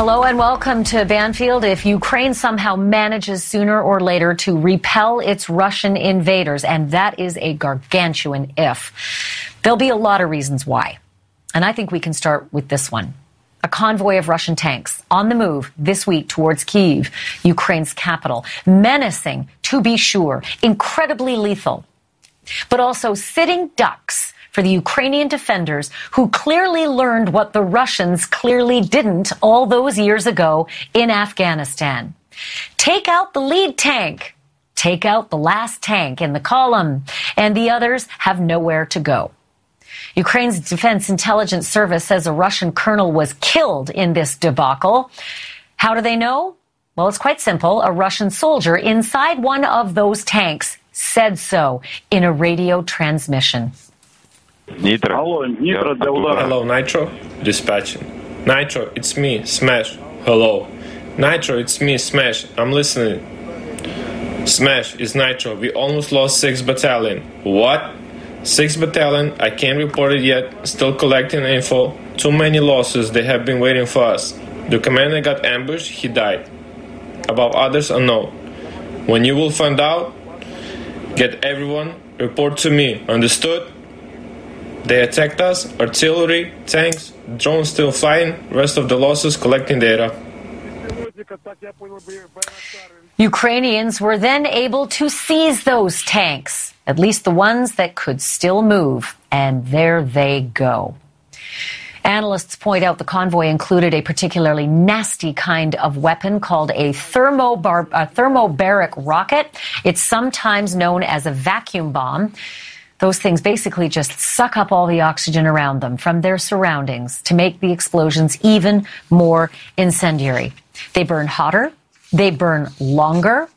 Hello and welcome to Banfield. If Ukraine somehow manages sooner or later to repel its Russian invaders, and that is a gargantuan if, there'll be a lot of reasons why. And I think we can start with this one. A convoy of Russian tanks on the move this week towards Kiev, Ukraine's capital, menacing, to be sure, incredibly lethal, but also sitting ducks for the Ukrainian defenders who clearly learned what the Russians clearly didn't all those years ago in Afghanistan. Take out the lead tank. Take out the last tank in the column, and the others have nowhere to go. Ukraine's Defense Intelligence Service says a Russian colonel was killed in this debacle. How do they know? Well, it's quite simple. A Russian soldier inside one of those tanks said so in a radio transmission. Nitro. Hello, Nitro yeah. Hello, Nitro. Dispatching. Nitro, it's me, Smash. Hello. Nitro, it's me, Smash. I'm listening. Smash, it's Nitro. We almost lost 6th Battalion. What? 6th Battalion, I can't report it yet. Still collecting info. Too many losses, they have been waiting for us. The commander got ambushed, he died. About others, unknown. When you will find out, get everyone, report to me. Understood? They attacked us, artillery, tanks, drones still flying, rest of the losses collecting data. Ukrainians were then able to seize those tanks, at least the ones that could still move, and there they go. Analysts point out the convoy included a particularly nasty kind of weapon called a, thermobar- a thermobaric rocket. It's sometimes known as a vacuum bomb. Those things basically just suck up all the oxygen around them from their surroundings to make the explosions even more incendiary. They burn hotter, they burn longer,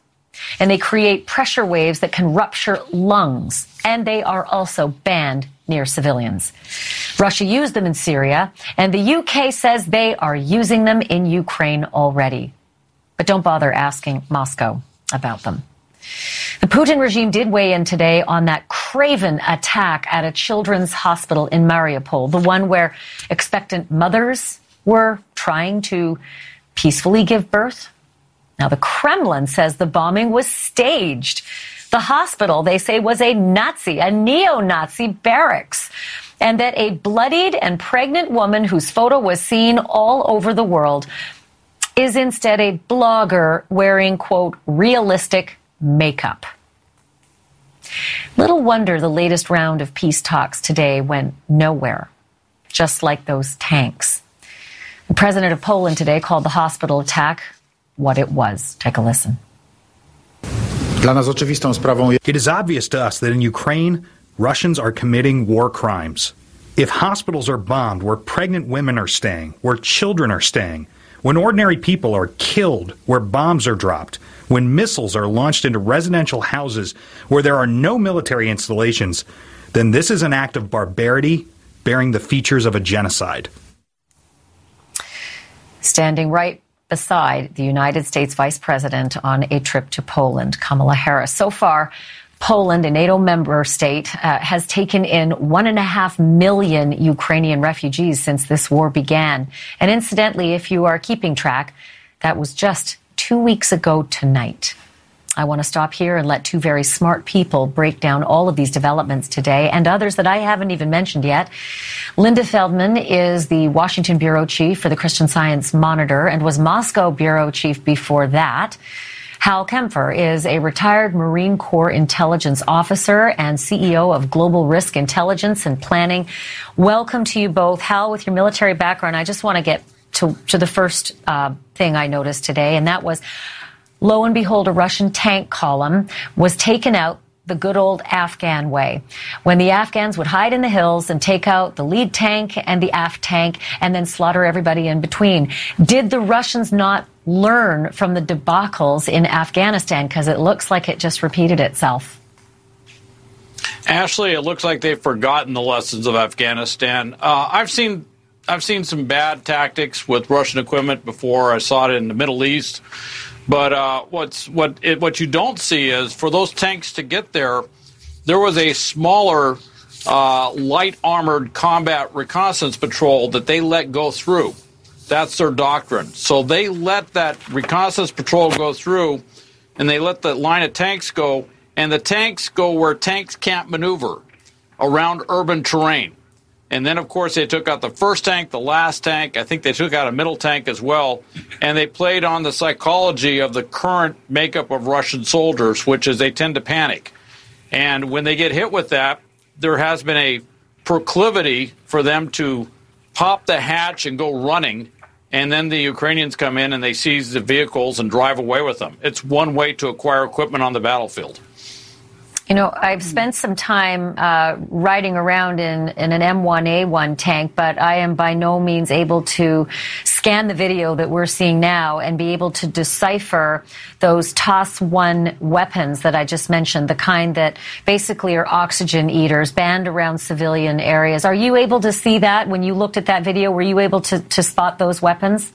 and they create pressure waves that can rupture lungs. And they are also banned near civilians. Russia used them in Syria, and the UK says they are using them in Ukraine already. But don't bother asking Moscow about them. The Putin regime did weigh in today on that craven attack at a children's hospital in Mariupol, the one where expectant mothers were trying to peacefully give birth. Now, the Kremlin says the bombing was staged. The hospital, they say, was a Nazi, a neo Nazi barracks. And that a bloodied and pregnant woman whose photo was seen all over the world is instead a blogger wearing, quote, realistic makeup. Little wonder the latest round of peace talks today went nowhere, just like those tanks. The president of Poland today called the hospital attack what it was. Take a listen. It is obvious to us that in Ukraine, Russians are committing war crimes. If hospitals are bombed where pregnant women are staying, where children are staying, when ordinary people are killed where bombs are dropped, when missiles are launched into residential houses where there are no military installations, then this is an act of barbarity bearing the features of a genocide. Standing right beside the United States Vice President on a trip to Poland, Kamala Harris. So far, Poland, a NATO member state, uh, has taken in one and a half million Ukrainian refugees since this war began. And incidentally, if you are keeping track, that was just two weeks ago tonight. I want to stop here and let two very smart people break down all of these developments today and others that I haven't even mentioned yet. Linda Feldman is the Washington Bureau Chief for the Christian Science Monitor and was Moscow Bureau Chief before that. Hal Kempfer is a retired Marine Corps intelligence officer and CEO of Global Risk Intelligence and Planning. Welcome to you both. Hal, with your military background, I just want to get to, to the first uh, thing I noticed today, and that was lo and behold, a Russian tank column was taken out the good old Afghan way, when the Afghans would hide in the hills and take out the lead tank and the aft tank and then slaughter everybody in between. Did the Russians not learn from the debacles in Afghanistan? Because it looks like it just repeated itself. Ashley, it looks like they've forgotten the lessons of Afghanistan. Uh, I've seen I've seen some bad tactics with Russian equipment before. I saw it in the Middle East. But uh, what's what it, what you don't see is for those tanks to get there, there was a smaller uh, light armored combat reconnaissance patrol that they let go through. That's their doctrine. So they let that reconnaissance patrol go through, and they let the line of tanks go, and the tanks go where tanks can't maneuver around urban terrain. And then, of course, they took out the first tank, the last tank. I think they took out a middle tank as well. And they played on the psychology of the current makeup of Russian soldiers, which is they tend to panic. And when they get hit with that, there has been a proclivity for them to pop the hatch and go running. And then the Ukrainians come in and they seize the vehicles and drive away with them. It's one way to acquire equipment on the battlefield. You know, I've spent some time uh, riding around in, in an M1A1 tank, but I am by no means able to scan the video that we're seeing now and be able to decipher those TOS 1 weapons that I just mentioned, the kind that basically are oxygen eaters banned around civilian areas. Are you able to see that when you looked at that video? Were you able to, to spot those weapons?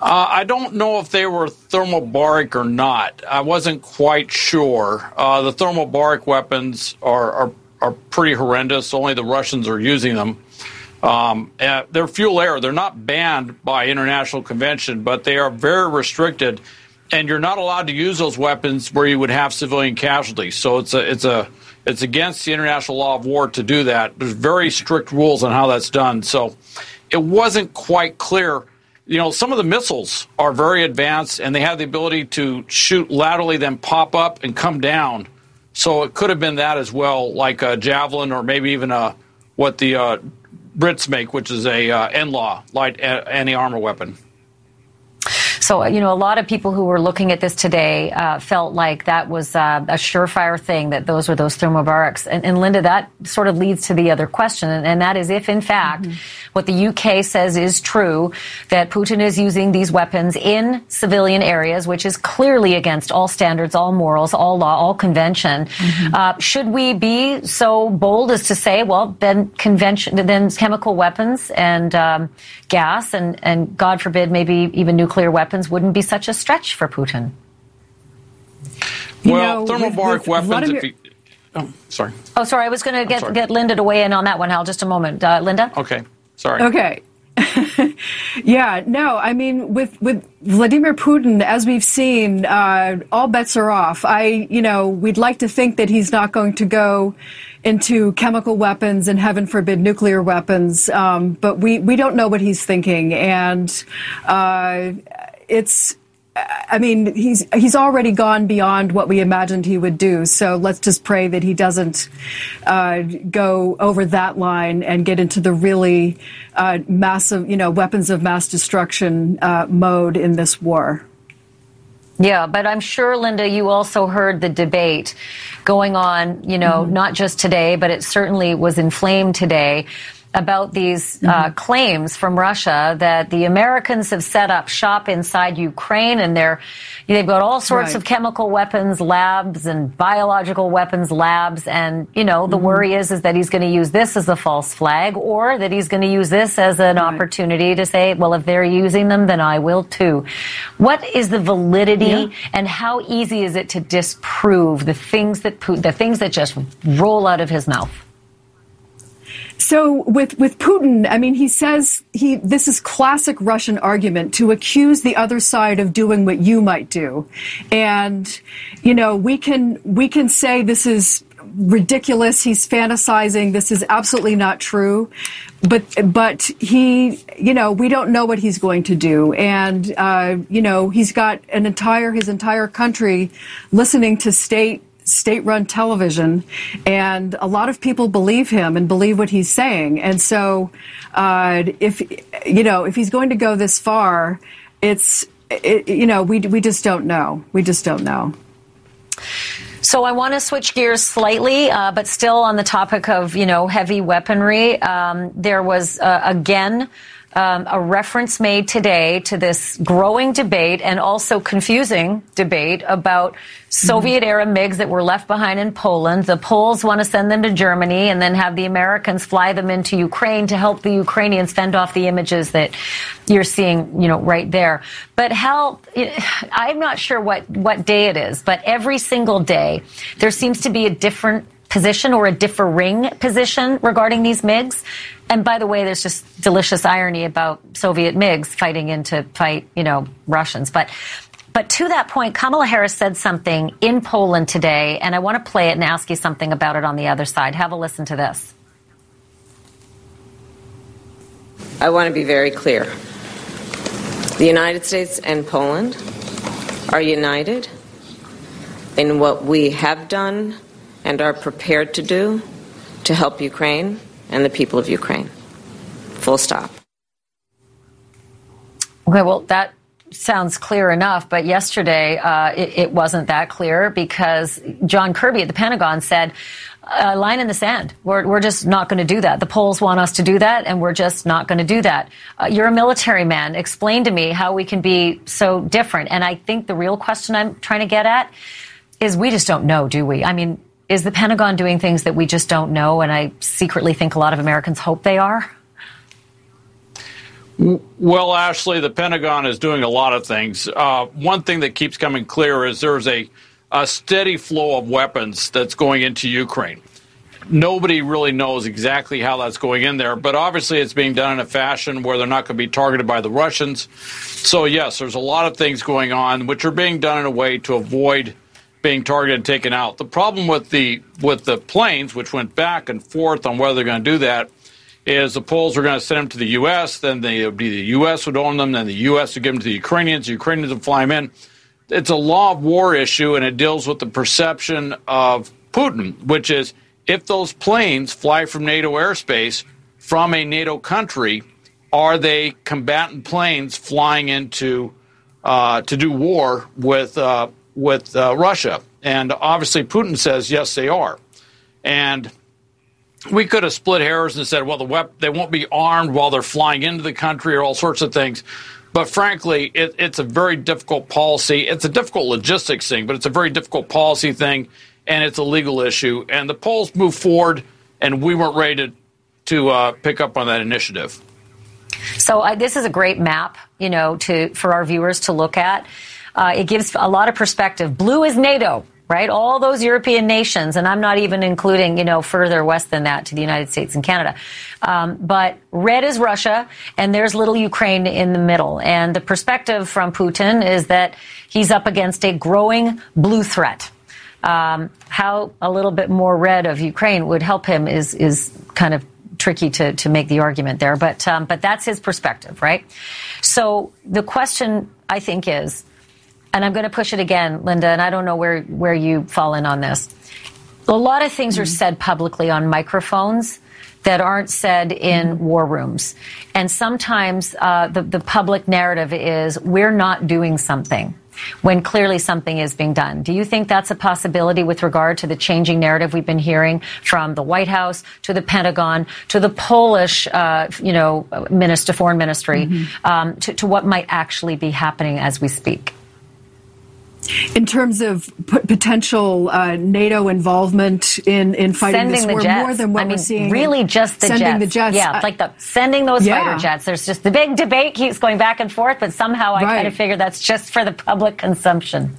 Uh, I don't know if they were thermobaric or not. I wasn't quite sure. Uh, the thermobaric weapons are, are, are pretty horrendous. Only the Russians are using them. Um, they're fuel air. They're not banned by international convention, but they are very restricted, and you're not allowed to use those weapons where you would have civilian casualties. So it's a it's a it's against the international law of war to do that. There's very strict rules on how that's done. So it wasn't quite clear you know, some of the missiles are very advanced and they have the ability to shoot laterally, then pop up and come down. So it could have been that as well, like a javelin or maybe even a what the uh, Brits make, which is a uh, NLAW light anti armor weapon. So, you know, a lot of people who were looking at this today uh, felt like that was uh, a surefire thing, that those were those thermobarics. And, and, Linda, that sort of leads to the other question, and, and that is if, in fact, mm-hmm. what the UK says is true, that Putin is using these weapons in civilian areas, which is clearly against all standards, all morals, all law, all convention. Mm-hmm. Uh, should we be so bold as to say, well, then convention, then chemical weapons and um, gas, and, and God forbid, maybe even nuclear weapons? Weapons wouldn't be such a stretch for Putin. well, know, thermobaric with, with weapons. Vladimir- he, oh, sorry. Oh, sorry. I was going to get get Linda to weigh in on that one, Hal. Just a moment, uh, Linda. Okay. Sorry. Okay. yeah, no, I mean, with, with Vladimir Putin, as we've seen, uh, all bets are off. I, you know, we'd like to think that he's not going to go into chemical weapons and heaven forbid nuclear weapons, um, but we, we don't know what he's thinking. And, uh, it's I mean, he's he's already gone beyond what we imagined he would do. So let's just pray that he doesn't uh, go over that line and get into the really uh, massive, you know, weapons of mass destruction uh, mode in this war. Yeah, but I'm sure, Linda, you also heard the debate going on, you know, mm-hmm. not just today, but it certainly was inflamed today about these uh, mm-hmm. claims from Russia that the Americans have set up shop inside Ukraine and they're they've got all sorts right. of chemical weapons labs and biological weapons labs and you know the mm-hmm. worry is is that he's going to use this as a false flag or that he's going to use this as an right. opportunity to say well if they're using them then I will too. What is the validity yeah. and how easy is it to disprove the things that the things that just roll out of his mouth? So with with Putin, I mean, he says he this is classic Russian argument to accuse the other side of doing what you might do, and you know we can we can say this is ridiculous. He's fantasizing. This is absolutely not true. But but he, you know, we don't know what he's going to do, and uh, you know, he's got an entire his entire country listening to state state run television, and a lot of people believe him and believe what he's saying. And so, uh, if you know, if he's going to go this far, it's it, you know, we we just don't know. We just don't know. So I want to switch gears slightly, uh, but still on the topic of you know heavy weaponry. Um, there was uh, again um, a reference made today to this growing debate and also confusing debate about Soviet era MiGs that were left behind in Poland. The Poles want to send them to Germany and then have the Americans fly them into Ukraine to help the Ukrainians fend off the images that you're seeing, you know, right there. But Hal, I'm not sure what, what day it is, but every single day there seems to be a different position or a differing position regarding these MiGs. And by the way, there's just delicious irony about Soviet MiGs fighting in to fight, you know, Russians. But but to that point, Kamala Harris said something in Poland today, and I want to play it and ask you something about it on the other side. Have a listen to this. I want to be very clear. The United States and Poland are united in what we have done and are prepared to do to help Ukraine and the people of Ukraine. Full stop. Okay, well, that sounds clear enough, but yesterday uh, it, it, wasn't that clear because John Kirby at the Pentagon said, a line in the sand. We're, we're just not going to do that. The Poles want us to do that, and we're just not going to do that. Uh, you're a military man. Explain to me how we can be so different. And I think the real question I'm trying to get at is we just don't know, do we? I mean, is the Pentagon doing things that we just don't know? And I secretly think a lot of Americans hope they are. Well, Ashley, the Pentagon is doing a lot of things. Uh, one thing that keeps coming clear is there's a, a steady flow of weapons that's going into Ukraine. Nobody really knows exactly how that's going in there, but obviously it's being done in a fashion where they're not going to be targeted by the Russians. So, yes, there's a lot of things going on which are being done in a way to avoid being targeted and taken out. The problem with the with the planes, which went back and forth on whether they're going to do that, is the Poles were going to send them to the U.S., then the, the U.S. would own them, then the U.S. would give them to the Ukrainians, the Ukrainians would fly them in. It's a law of war issue, and it deals with the perception of Putin, which is if those planes fly from NATO airspace from a NATO country, are they combatant planes flying into uh, to do war with uh, with uh, Russia? And obviously, Putin says yes, they are. And we could have split hairs and said, well, the wep- they won't be armed while they're flying into the country or all sorts of things. But frankly, it, it's a very difficult policy. It's a difficult logistics thing, but it's a very difficult policy thing, and it's a legal issue. And the Poles moved forward, and we weren't ready to, to uh, pick up on that initiative. So uh, this is a great map, you know, to for our viewers to look at. Uh, it gives a lot of perspective. Blue is NATO right? All those European nations, and I'm not even including, you know, further west than that to the United States and Canada. Um, but red is Russia, and there's little Ukraine in the middle. And the perspective from Putin is that he's up against a growing blue threat. Um, how a little bit more red of Ukraine would help him is is kind of tricky to, to make the argument there, but um, but that's his perspective, right? So the question I think is and I'm going to push it again, Linda, and I don't know where, where you fall in on this. A lot of things mm-hmm. are said publicly on microphones that aren't said in mm-hmm. war rooms. And sometimes uh, the, the public narrative is we're not doing something when clearly something is being done. Do you think that's a possibility with regard to the changing narrative we've been hearing from the White House to the Pentagon to the Polish, uh, you know, minister, foreign ministry, mm-hmm. um, to, to what might actually be happening as we speak? In terms of p- potential uh, NATO involvement in, in fighting sending this war, jets. more than what I mean, we're seeing. Really, just the sending jets. the jets. Yeah, like the sending those yeah. fighter jets. There's just the big debate keeps going back and forth, but somehow I right. kind of figure that's just for the public consumption.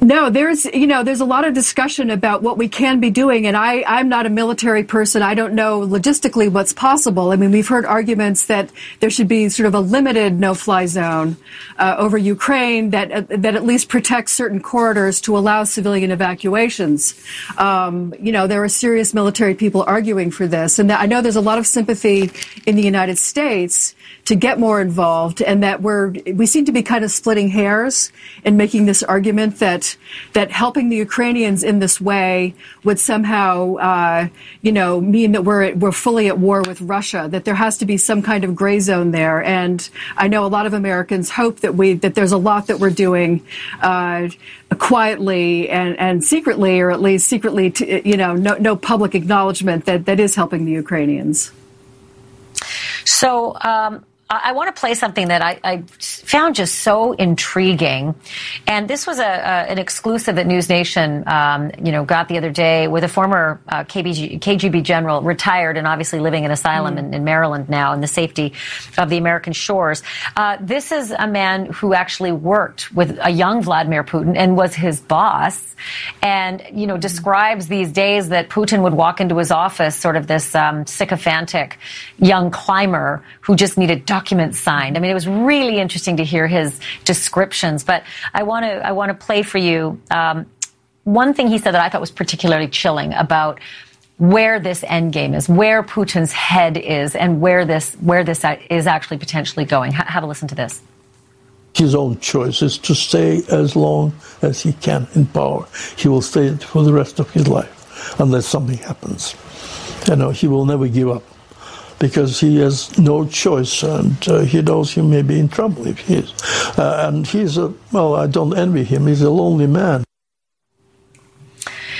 No, there's you know there's a lot of discussion about what we can be doing, and I I'm not a military person. I don't know logistically what's possible. I mean, we've heard arguments that there should be sort of a limited no-fly zone uh, over Ukraine that uh, that at least protects certain corridors to allow civilian evacuations. Um, you know, there are serious military people arguing for this, and I know there's a lot of sympathy in the United States to get more involved, and that we're we seem to be kind of splitting hairs and making this argument that that helping the Ukrainians in this way would somehow, uh, you know, mean that we're we're fully at war with Russia. That there has to be some kind of gray zone there, and I know a lot of Americans hope that we that there's a lot that we're doing. Uh, quietly and, and secretly, or at least secretly, to, you know, no, no public acknowledgement that, that is helping the Ukrainians. So, um, I want to play something that I, I, found just so intriguing, and this was a, a an exclusive that News Nation, um, you know, got the other day with a former uh, KBG, KGB general, retired and obviously living in asylum mm. in, in, Maryland now, in the safety of the American shores. Uh, this is a man who actually worked with a young Vladimir Putin and was his boss, and you know, describes these days that Putin would walk into his office, sort of this um, sycophantic young climber who just needed documents signed. I mean, it was really interesting to hear his descriptions. But I want to I want to play for you um, one thing he said that I thought was particularly chilling about where this end game is, where Putin's head is, and where this where this is actually potentially going. H- have a listen to this. His own choice is to stay as long as he can in power. He will stay for the rest of his life unless something happens. You know, he will never give up because he has no choice and uh, he knows he may be in trouble if he is. Uh, and he's a, well, I don't envy him, he's a lonely man.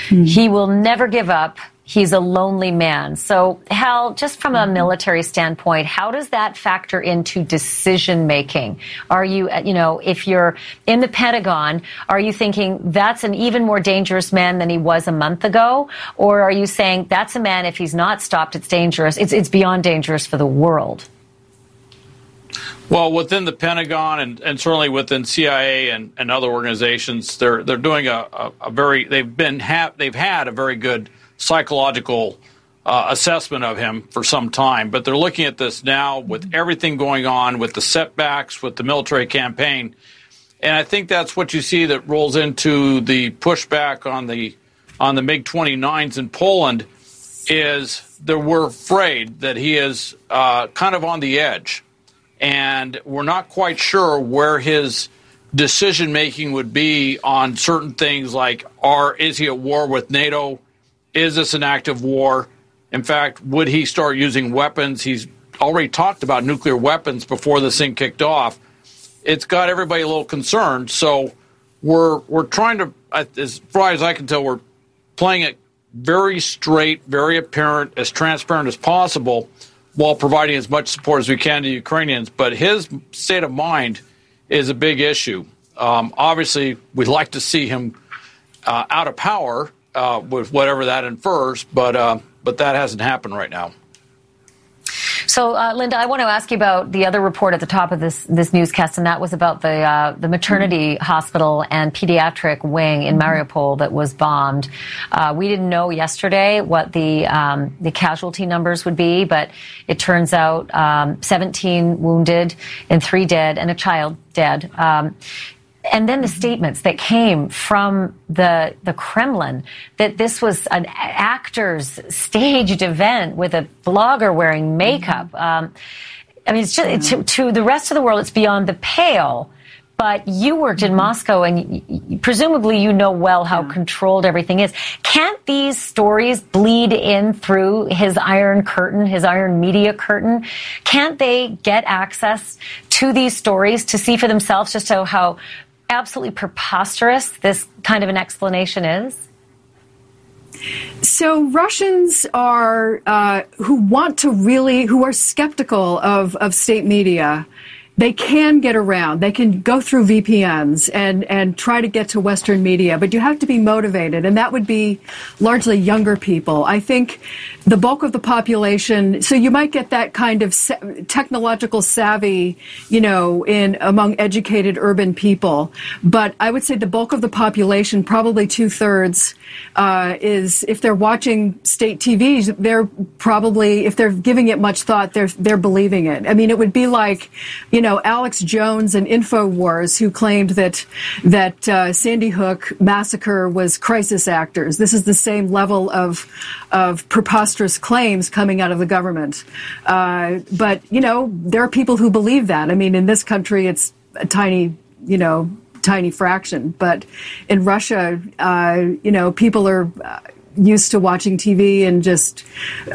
He will never give up he's a lonely man. So, Hal, just from a mm-hmm. military standpoint, how does that factor into decision making? Are you, you know, if you're in the Pentagon, are you thinking that's an even more dangerous man than he was a month ago? Or are you saying that's a man, if he's not stopped, it's dangerous, it's, it's beyond dangerous for the world? Well, within the Pentagon and, and certainly within CIA and, and other organizations, they're they're doing a, a, a very they've been ha- they've had a very good psychological uh, assessment of him for some time, but they're looking at this now with everything going on, with the setbacks, with the military campaign, and I think that's what you see that rolls into the pushback on the on the MiG 29s in Poland. Is that we're afraid that he is uh, kind of on the edge, and we're not quite sure where his decision making would be on certain things like are is he at war with NATO? Is this an act of war? In fact, would he start using weapons? He's already talked about nuclear weapons before this thing kicked off. It's got everybody a little concerned. So we're we're trying to, as far as I can tell, we're playing it very straight, very apparent, as transparent as possible, while providing as much support as we can to Ukrainians. But his state of mind is a big issue. Um, obviously, we'd like to see him uh, out of power uh, with whatever that infers, but uh, but that hasn't happened right now. So, uh, Linda, I want to ask you about the other report at the top of this this newscast, and that was about the uh, the maternity mm-hmm. hospital and pediatric wing in. Mariupol that was bombed. Uh, we didn't know yesterday what the um, the casualty numbers would be, but it turns out um, 17 wounded and three dead, and a child dead. Um, and then the statements that came from the the Kremlin that this was an actor's staged event with a blogger wearing makeup. Um, I mean, it's just to, to, the rest of the world, it's beyond the pale. But you worked in mm-hmm. Moscow, and presumably you know well how yeah. controlled everything is. Can't these stories bleed in through his iron curtain, his iron media curtain? Can't they get access to these stories to see for themselves just how, how absolutely preposterous this kind of an explanation is? So Russians are uh, who want to really who are skeptical of of state media they can get around. They can go through VPNs and, and try to get to Western media, but you have to be motivated, and that would be largely younger people. I think the bulk of the population, so you might get that kind of technological savvy, you know, in among educated urban people, but I would say the bulk of the population, probably two thirds, uh, is if they're watching state TVs, they're probably if they're giving it much thought, they're they're believing it. I mean, it would be like, you know know, Alex Jones and InfoWars, who claimed that that uh, Sandy Hook massacre was crisis actors. This is the same level of of preposterous claims coming out of the government. Uh, but you know, there are people who believe that. I mean, in this country, it's a tiny, you know, tiny fraction. But in Russia, uh, you know, people are uh, used to watching TV and just,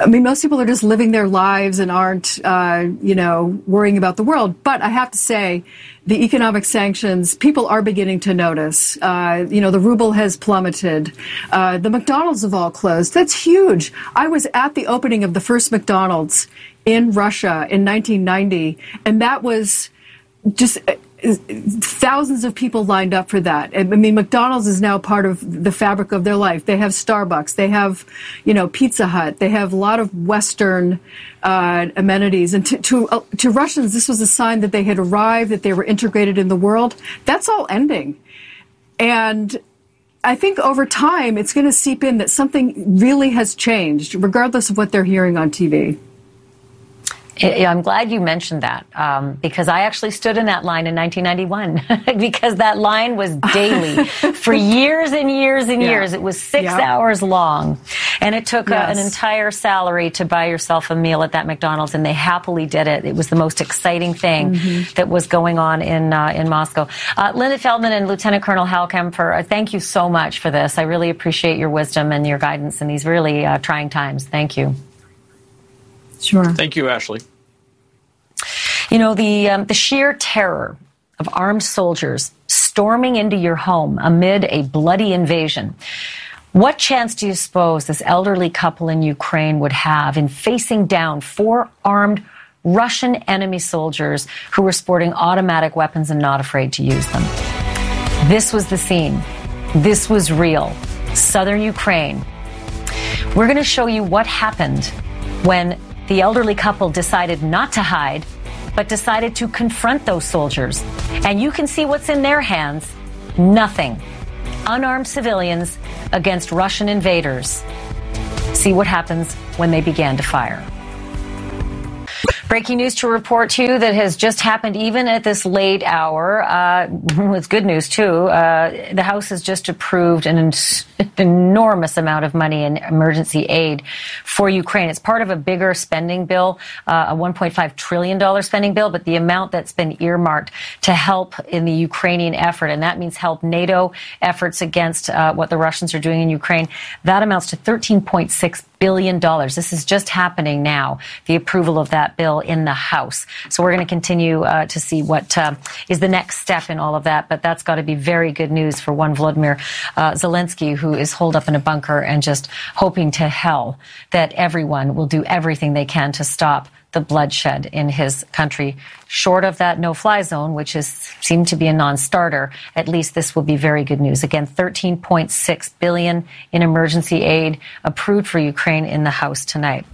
I mean, most people are just living their lives and aren't, uh, you know, worrying about the world. But I have to say, the economic sanctions, people are beginning to notice. Uh, you know, the ruble has plummeted. Uh, the McDonald's have all closed. That's huge. I was at the opening of the first McDonald's in Russia in 1990, and that was just thousands of people lined up for that. I mean, McDonald's is now part of the fabric of their life. They have Starbucks, they have, you know, Pizza Hut, they have a lot of Western uh, amenities. And to to, uh, to Russians, this was a sign that they had arrived, that they were integrated in the world. That's all ending, and. I think over time it's going to seep in that something really has changed, regardless of what they're hearing on TV. I'm glad you mentioned that um, because I actually stood in that line in 1991 because that line was daily for years and years and yeah. years. It was six yeah. hours long, and it took yes. a, an entire salary to buy yourself a meal at that McDonald's, and they happily did it. It was the most exciting thing mm-hmm. that was going on in uh, in Moscow. Uh, Linda Feldman and Lieutenant Colonel Hal Kempfer, uh, thank you so much for this. I really appreciate your wisdom and your guidance in these really uh, trying times. Thank you. Sure. Thank you, Ashley. You know, the, um, the sheer terror of armed soldiers storming into your home amid a bloody invasion. What chance do you suppose this elderly couple in Ukraine would have in facing down four armed Russian enemy soldiers who were sporting automatic weapons and not afraid to use them? This was the scene. This was real. Southern Ukraine. We're going to show you what happened when the elderly couple decided not to hide, but decided to confront those soldiers. And you can see what's in their hands nothing. Unarmed civilians against Russian invaders. See what happens when they began to fire. Breaking news to report to you that has just happened even at this late hour. Uh, it's good news too. Uh, the House has just approved an enormous amount of money in emergency aid for Ukraine. It's part of a bigger spending bill, uh, a $1.5 trillion spending bill, but the amount that's been earmarked to help in the Ukrainian effort, and that means help NATO efforts against uh, what the Russians are doing in Ukraine, that amounts to 13.6 billion dollars. This is just happening now. The approval of that bill in the House. So we're going to continue uh, to see what uh, is the next step in all of that. But that's got to be very good news for one Vladimir uh, Zelensky, who is holed up in a bunker and just hoping to hell that everyone will do everything they can to stop the bloodshed in his country. Short of that no-fly zone, which is seemed to be a non-starter, at least this will be very good news. Again, 13.6 billion in emergency aid approved for Ukraine in the House tonight.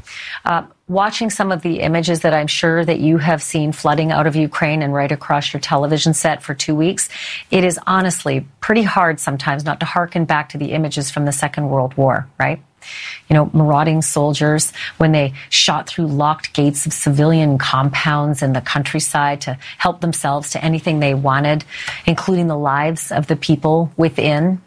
Uh, watching some of the images that I'm sure that you have seen flooding out of Ukraine and right across your television set for two weeks, it is honestly pretty hard sometimes not to hearken back to the images from the Second World War, right? you know, marauding soldiers when they shot through locked gates of civilian compounds in the countryside to help themselves to anything they wanted, including the lives of the people within.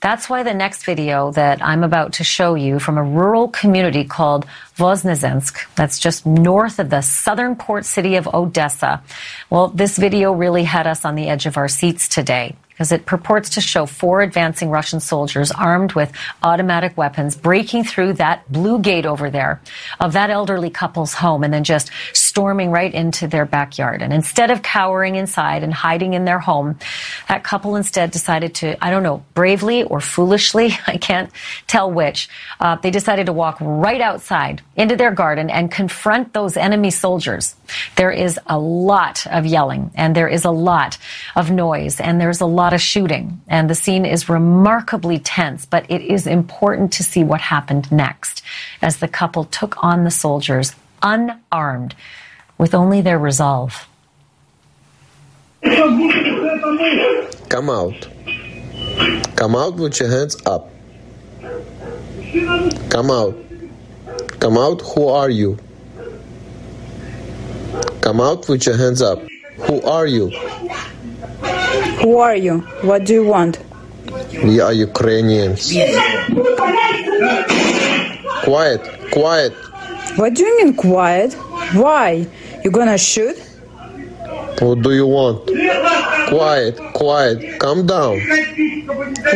That's why the next video that I'm about to show you from a rural community called Voznesensk, that's just north of the southern port city of Odessa. Well, this video really had us on the edge of our seats today because it purports to show four advancing Russian soldiers armed with automatic weapons breaking through that blue gate over there of that elderly couple's home and then just storming right into their backyard. And instead of cowering inside and hiding in their home, that couple instead decided to, I don't know, bravely or foolishly, I can't tell which, uh, they decided to walk right outside into their garden and confront those enemy soldiers. There is a lot of yelling and there is a lot of noise and there's a lot of shooting and the scene is remarkably tense, but it is important to see what happened next as the couple took on the soldiers unarmed with only their resolve. Come out. Come out with your hands up. Come out. Come out. Who are you? Come out with your hands up. Who are you? Who are you? What do you want? We are Ukrainians. Quiet, quiet. What do you mean quiet? Why? You gonna shoot? What do you want? Quiet, quiet. Calm down.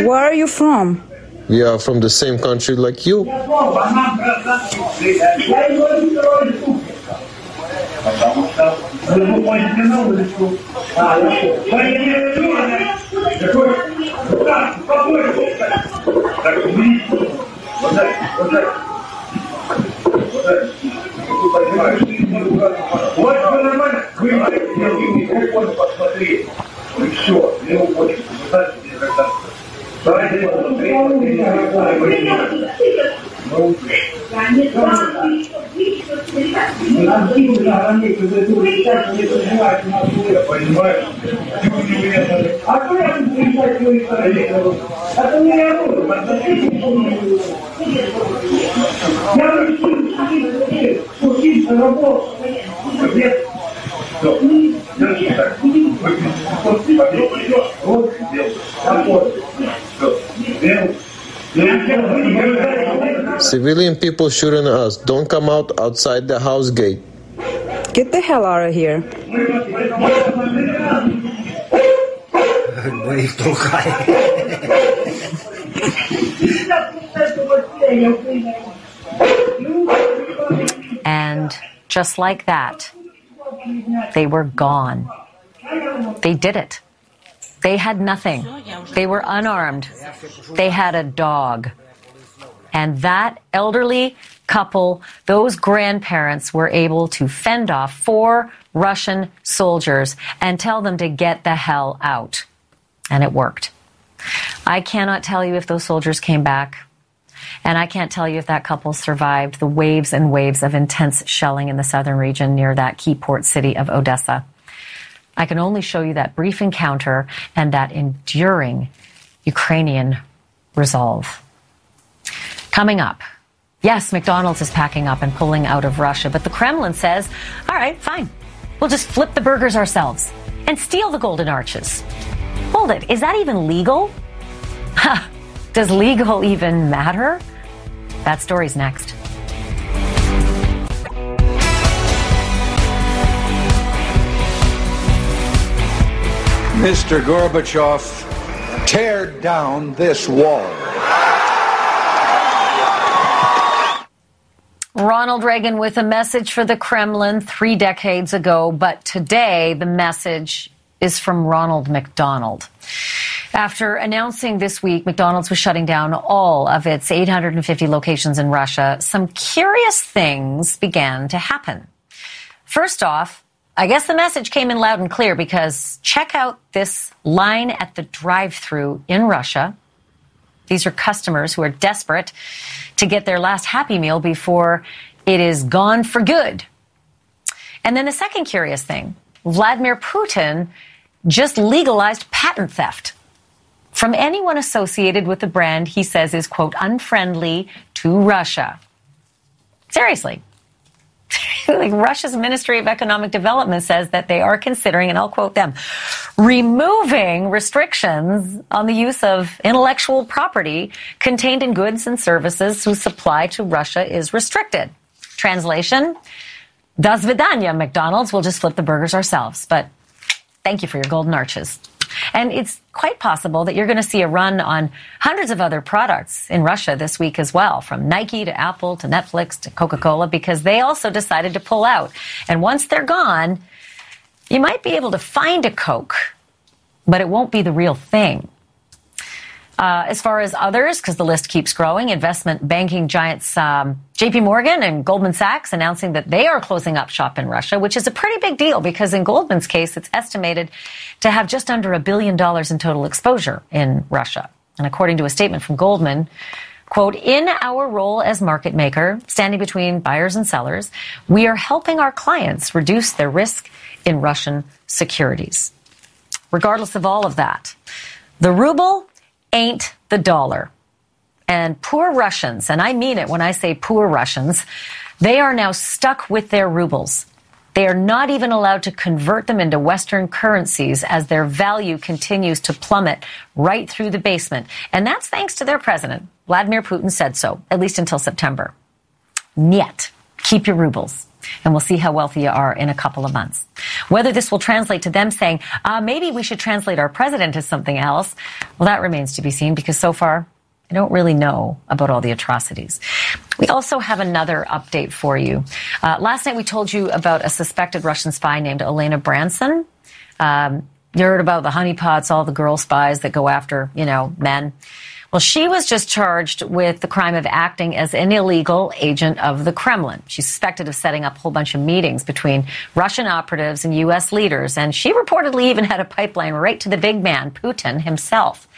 Where are you from? We are from the same country like you. Ему мой стянул лицо. А, я понял. Такой, так, побольше. Так, убери. Вот так, вот так. Вот так. Вот все нормально. Вы микрофон посмотри. И все, не уходите. Вы знаете, где когда. Давайте посмотрим. Мы уйдем. Я понимаю. А кто я тут приезжать твою историю? А то не работаю. Я учился, учился, работал. Нет. Все. Держи так. Выпей. Вот, вот, вот. Civilian people shooting us. Don't come out outside the house gate. Get the hell out of here. And just like that, they were gone. They did it. They had nothing. They were unarmed. They had a dog. And that elderly couple, those grandparents were able to fend off four Russian soldiers and tell them to get the hell out. And it worked. I cannot tell you if those soldiers came back. And I can't tell you if that couple survived the waves and waves of intense shelling in the southern region near that key port city of Odessa. I can only show you that brief encounter and that enduring Ukrainian resolve. Coming up, yes, McDonald's is packing up and pulling out of Russia, but the Kremlin says, all right, fine. We'll just flip the burgers ourselves and steal the golden arches. Hold it, is that even legal? Does legal even matter? That story's next. Mr. Gorbachev, tear down this wall. Ronald Reagan with a message for the Kremlin three decades ago, but today the message is from Ronald McDonald. After announcing this week McDonald's was shutting down all of its 850 locations in Russia, some curious things began to happen. First off, I guess the message came in loud and clear because check out this line at the drive through in Russia. These are customers who are desperate to get their last Happy Meal before it is gone for good. And then the second curious thing Vladimir Putin just legalized patent theft from anyone associated with the brand he says is, quote, unfriendly to Russia. Seriously. like Russia's Ministry of Economic Development says that they are considering, and I'll quote them, removing restrictions on the use of intellectual property contained in goods and services whose supply to Russia is restricted. Translation, Das Vidanya, McDonald's. We'll just flip the burgers ourselves. But thank you for your golden arches. And it's quite possible that you're going to see a run on hundreds of other products in Russia this week as well, from Nike to Apple to Netflix to Coca Cola, because they also decided to pull out. And once they're gone, you might be able to find a Coke, but it won't be the real thing. Uh, as far as others, because the list keeps growing, investment banking giants um, JP Morgan and Goldman Sachs announcing that they are closing up shop in Russia, which is a pretty big deal because in Goldman's case, it's estimated to have just under a billion dollars in total exposure in Russia. And according to a statement from Goldman, quote, in our role as market maker, standing between buyers and sellers, we are helping our clients reduce their risk in Russian securities. Regardless of all of that, the ruble ain't the dollar. And poor Russians, and I mean it when I say poor Russians, they are now stuck with their rubles. They are not even allowed to convert them into Western currencies as their value continues to plummet right through the basement. And that's thanks to their president. Vladimir Putin said so, at least until September. Niet. Keep your rubles. And we'll see how wealthy you are in a couple of months. Whether this will translate to them saying, uh, maybe we should translate our president to something else, well, that remains to be seen because so far, I don't really know about all the atrocities. We also have another update for you. Uh, last night we told you about a suspected Russian spy named Elena Branson. Um, you heard about the honeypots, all the girl spies that go after, you know, men. Well, she was just charged with the crime of acting as an illegal agent of the Kremlin. She's suspected of setting up a whole bunch of meetings between Russian operatives and U.S. leaders, and she reportedly even had a pipeline right to the big man, Putin himself.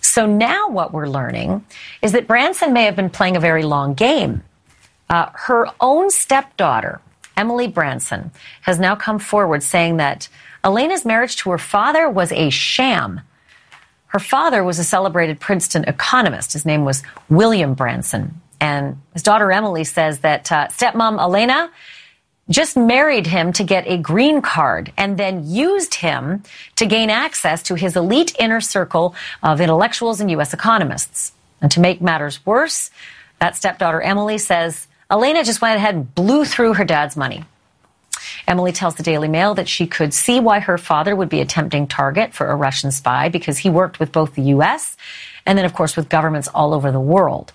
So now what we're learning is that Branson may have been playing a very long game. Uh, her own stepdaughter, Emily Branson, has now come forward saying that Elena's marriage to her father was a sham. Her father was a celebrated Princeton economist. His name was William Branson. And his daughter Emily says that uh, stepmom Elena just married him to get a green card and then used him to gain access to his elite inner circle of intellectuals and U.S. economists. And to make matters worse, that stepdaughter Emily says Elena just went ahead and blew through her dad's money. Emily tells the Daily Mail that she could see why her father would be a tempting target for a Russian spy because he worked with both the U.S. and then, of course, with governments all over the world.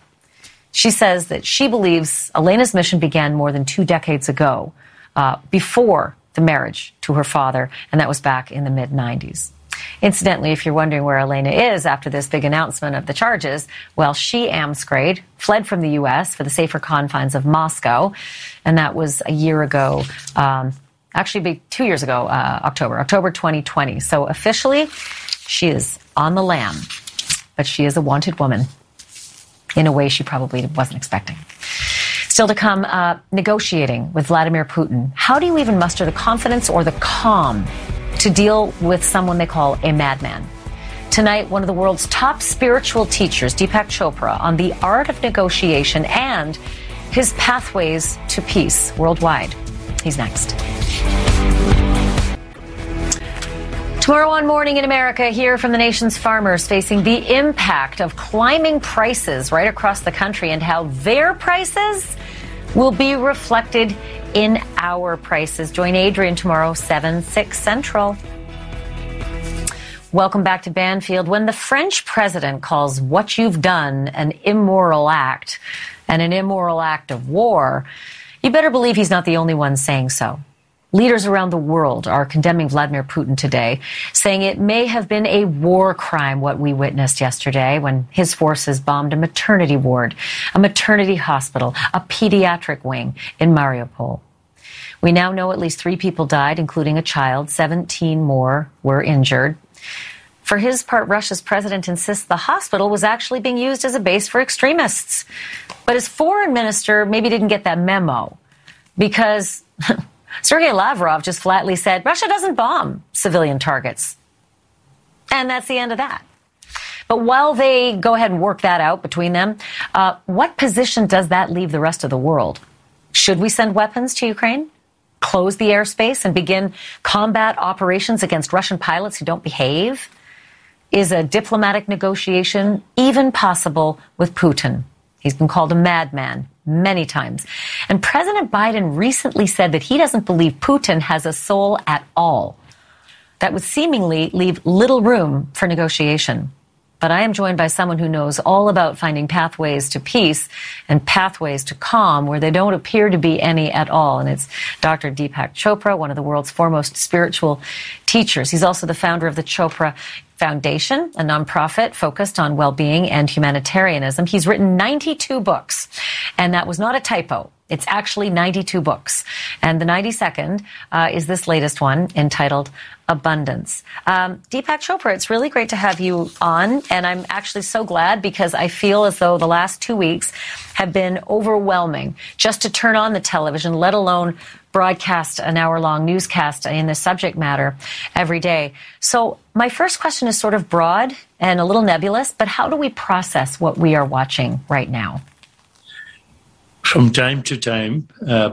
She says that she believes Elena's mission began more than two decades ago, uh, before the marriage to her father, and that was back in the mid 90s. Incidentally, if you're wondering where Elena is after this big announcement of the charges, well, she amscrayed, fled from the U.S. for the safer confines of Moscow, and that was a year ago. Um, actually, two years ago, uh, October, October 2020. So officially, she is on the lam, but she is a wanted woman in a way she probably wasn't expecting. Still to come, uh, negotiating with Vladimir Putin. How do you even muster the confidence or the calm to deal with someone they call a madman? Tonight, one of the world's top spiritual teachers, Deepak Chopra, on the art of negotiation and his pathways to peace worldwide. He's next. Tomorrow on Morning in America, hear from the nation's farmers facing the impact of climbing prices right across the country and how their prices will be reflected in our prices. Join Adrian tomorrow, 7, 6 Central. Welcome back to Banfield. When the French president calls what you've done an immoral act and an immoral act of war, you better believe he's not the only one saying so. Leaders around the world are condemning Vladimir Putin today, saying it may have been a war crime what we witnessed yesterday when his forces bombed a maternity ward, a maternity hospital, a pediatric wing in Mariupol. We now know at least three people died, including a child. 17 more were injured. For his part, Russia's president insists the hospital was actually being used as a base for extremists. But his foreign minister maybe didn't get that memo because Sergei Lavrov just flatly said Russia doesn't bomb civilian targets. And that's the end of that. But while they go ahead and work that out between them, uh, what position does that leave the rest of the world? Should we send weapons to Ukraine? Close the airspace and begin combat operations against Russian pilots who don't behave? Is a diplomatic negotiation even possible with Putin? He's been called a madman many times. And President Biden recently said that he doesn't believe Putin has a soul at all. That would seemingly leave little room for negotiation. But I am joined by someone who knows all about finding pathways to peace and pathways to calm where they don't appear to be any at all. And it's Dr. Deepak Chopra, one of the world's foremost spiritual teachers. He's also the founder of the Chopra Foundation, a nonprofit focused on well-being and humanitarianism. He's written 92 books, and that was not a typo. It's actually 92 books. And the 92nd uh, is this latest one entitled Abundance. Um, Deepak Chopra, it's really great to have you on. And I'm actually so glad because I feel as though the last two weeks have been overwhelming just to turn on the television, let alone broadcast an hour long newscast in the subject matter every day. So, my first question is sort of broad and a little nebulous, but how do we process what we are watching right now? From time to time, uh,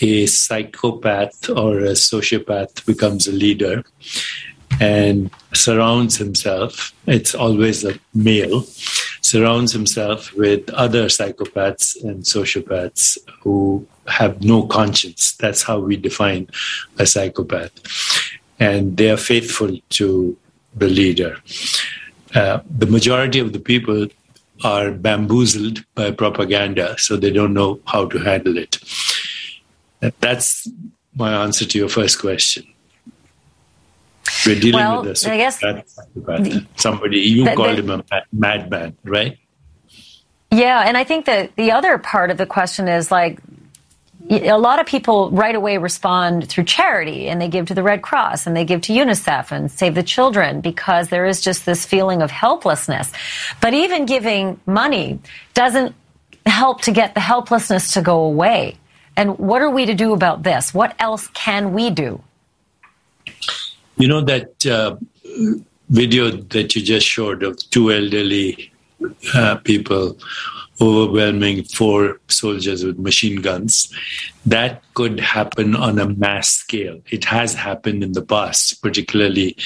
a psychopath or a sociopath becomes a leader and surrounds himself, it's always a male, surrounds himself with other psychopaths and sociopaths who have no conscience. That's how we define a psychopath. And they are faithful to the leader. Uh, the majority of the people are bamboozled by propaganda, so they don't know how to handle it. That's my answer to your first question. We're dealing Well, with a I guess- somebody you That- called that- him a madman, right? Yeah, and I think that the other part of the question is like a lot of people right away respond through charity and they give to the Red Cross and they give to UNICEF and Save the Children because there is just this feeling of helplessness. But even giving money doesn't help to get the helplessness to go away. And what are we to do about this? What else can we do? You know that uh, video that you just showed of two elderly uh, people overwhelming four soldiers with machine guns. That could happen on a mass scale. It has happened in the past, particularly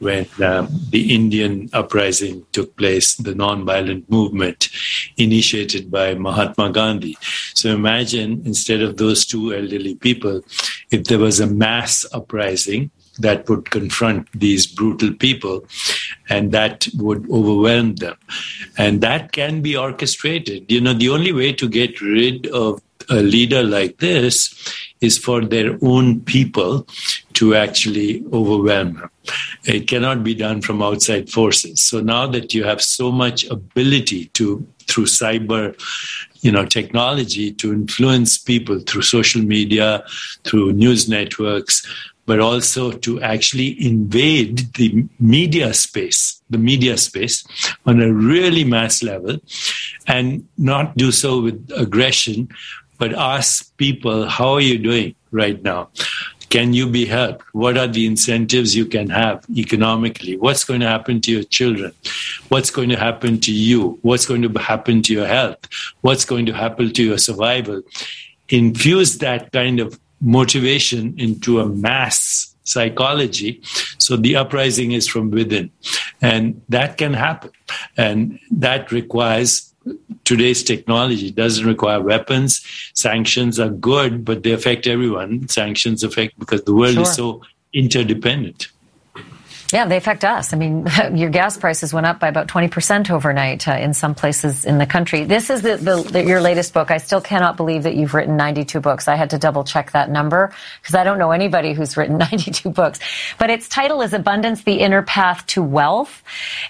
when um, the Indian uprising took place, the non-violent movement initiated by Mahatma Gandhi. So imagine instead of those two elderly people, if there was a mass uprising that would confront these brutal people and that would overwhelm them. And that can be orchestrated. You know, the only way to get rid of a leader like this is for their own people to actually overwhelm him. It cannot be done from outside forces. So now that you have so much ability to, through cyber, you know, technology to influence people through social media, through news networks, but also to actually invade the media space, the media space on a really mass level and not do so with aggression, but ask people, how are you doing right now? Can you be helped? What are the incentives you can have economically? What's going to happen to your children? What's going to happen to you? What's going to happen to your health? What's going to happen to your survival? Infuse that kind of motivation into a mass psychology. So the uprising is from within. And that can happen. And that requires today's technology. It doesn't require weapons. Sanctions are good, but they affect everyone. Sanctions affect because the world Sure. is so interdependent. Yeah, they affect us. I mean, your gas prices went up by about 20% overnight uh, in some places in the country. This is the, the, the, your latest book. I still cannot believe that you've written 92 books. I had to double check that number because I don't know anybody who's written 92 books. But its title is Abundance, the Inner Path to Wealth.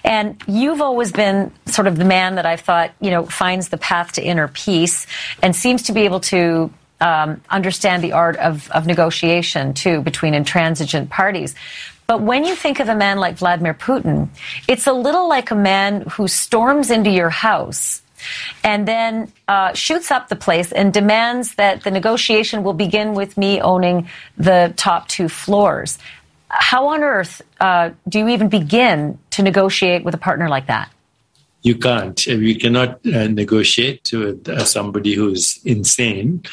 And you've always been sort of the man that I've thought, you know, finds the path to inner peace and seems to be able to um, understand the art of, of negotiation too between intransigent parties. But when you think of a man like Vladimir Putin, it's a little like a man who storms into your house and then uh, shoots up the place and demands that the negotiation will begin with me owning the top two floors. How on earth uh, do you even begin to negotiate with a partner like that? You can't. You cannot uh, negotiate with uh, somebody who's insane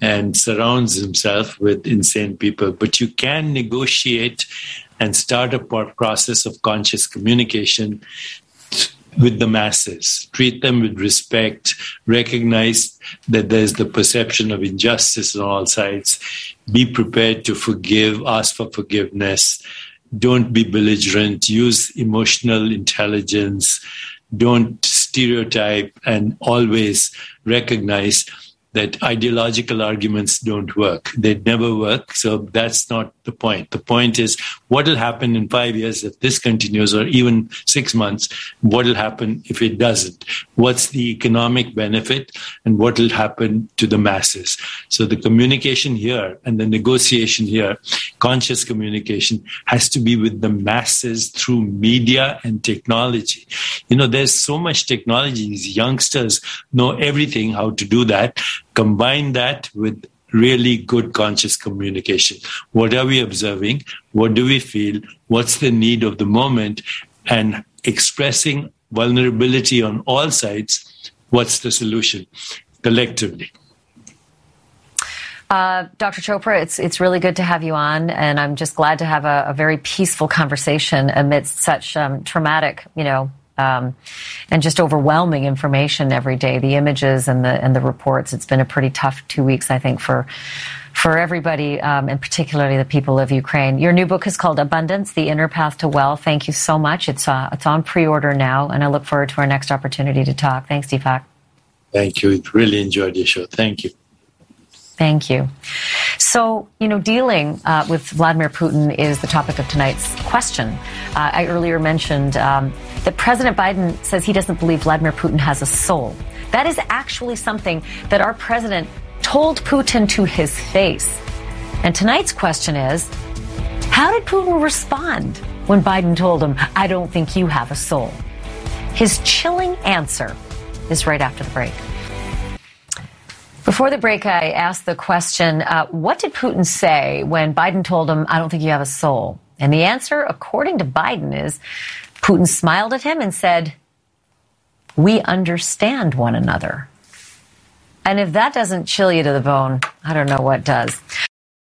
and surrounds himself with insane people. But you can negotiate and start a process of conscious communication with the masses. Treat them with respect. Recognize that there's the perception of injustice on all sides. Be prepared to forgive. Ask for forgiveness. Don't be belligerent. Use emotional intelligence don't stereotype and always recognize that ideological arguments don't work. They never work. So that's not the point. The point is what will happen in five years if this continues or even six months? What will happen if it doesn't? What's the economic benefit and what will happen to the masses? So the communication here and the negotiation here, conscious communication has to be with the masses through media and technology. You know, there's so much technology. These youngsters know everything how to do that. Combine that with really good conscious communication. What are we observing? What do we feel? What's the need of the moment? And expressing vulnerability on all sides. What's the solution collectively? Uh, Dr. Chopra, it's it's really good to have you on, and I'm just glad to have a, a very peaceful conversation amidst such um, traumatic, you know, um, and just overwhelming information every day. The images and the and the reports. It's been a pretty tough two weeks, I think, for for everybody, um, and particularly the people of Ukraine. Your new book is called Abundance: The Inner Path to Wealth. Thank you so much. It's uh, it's on pre-order now, and I look forward to our next opportunity to talk. Thanks, Deepak. Thank you. Really enjoyed your show. Thank you. Thank you. So, you know, dealing uh, with Vladimir Putin is the topic of tonight's question. Uh, I earlier mentioned um, that President Biden says he doesn't believe Vladimir Putin has a soul. That is actually something that our president told Putin to his face. And tonight's question is how did Putin respond when Biden told him, I don't think you have a soul? His chilling answer is right after the break. Before the break, I asked the question uh, what did Putin say when Biden told him, I don't think you have a soul? And the answer, according to Biden, is Putin smiled at him and said, We understand one another. And if that doesn't chill you to the bone, I don't know what does.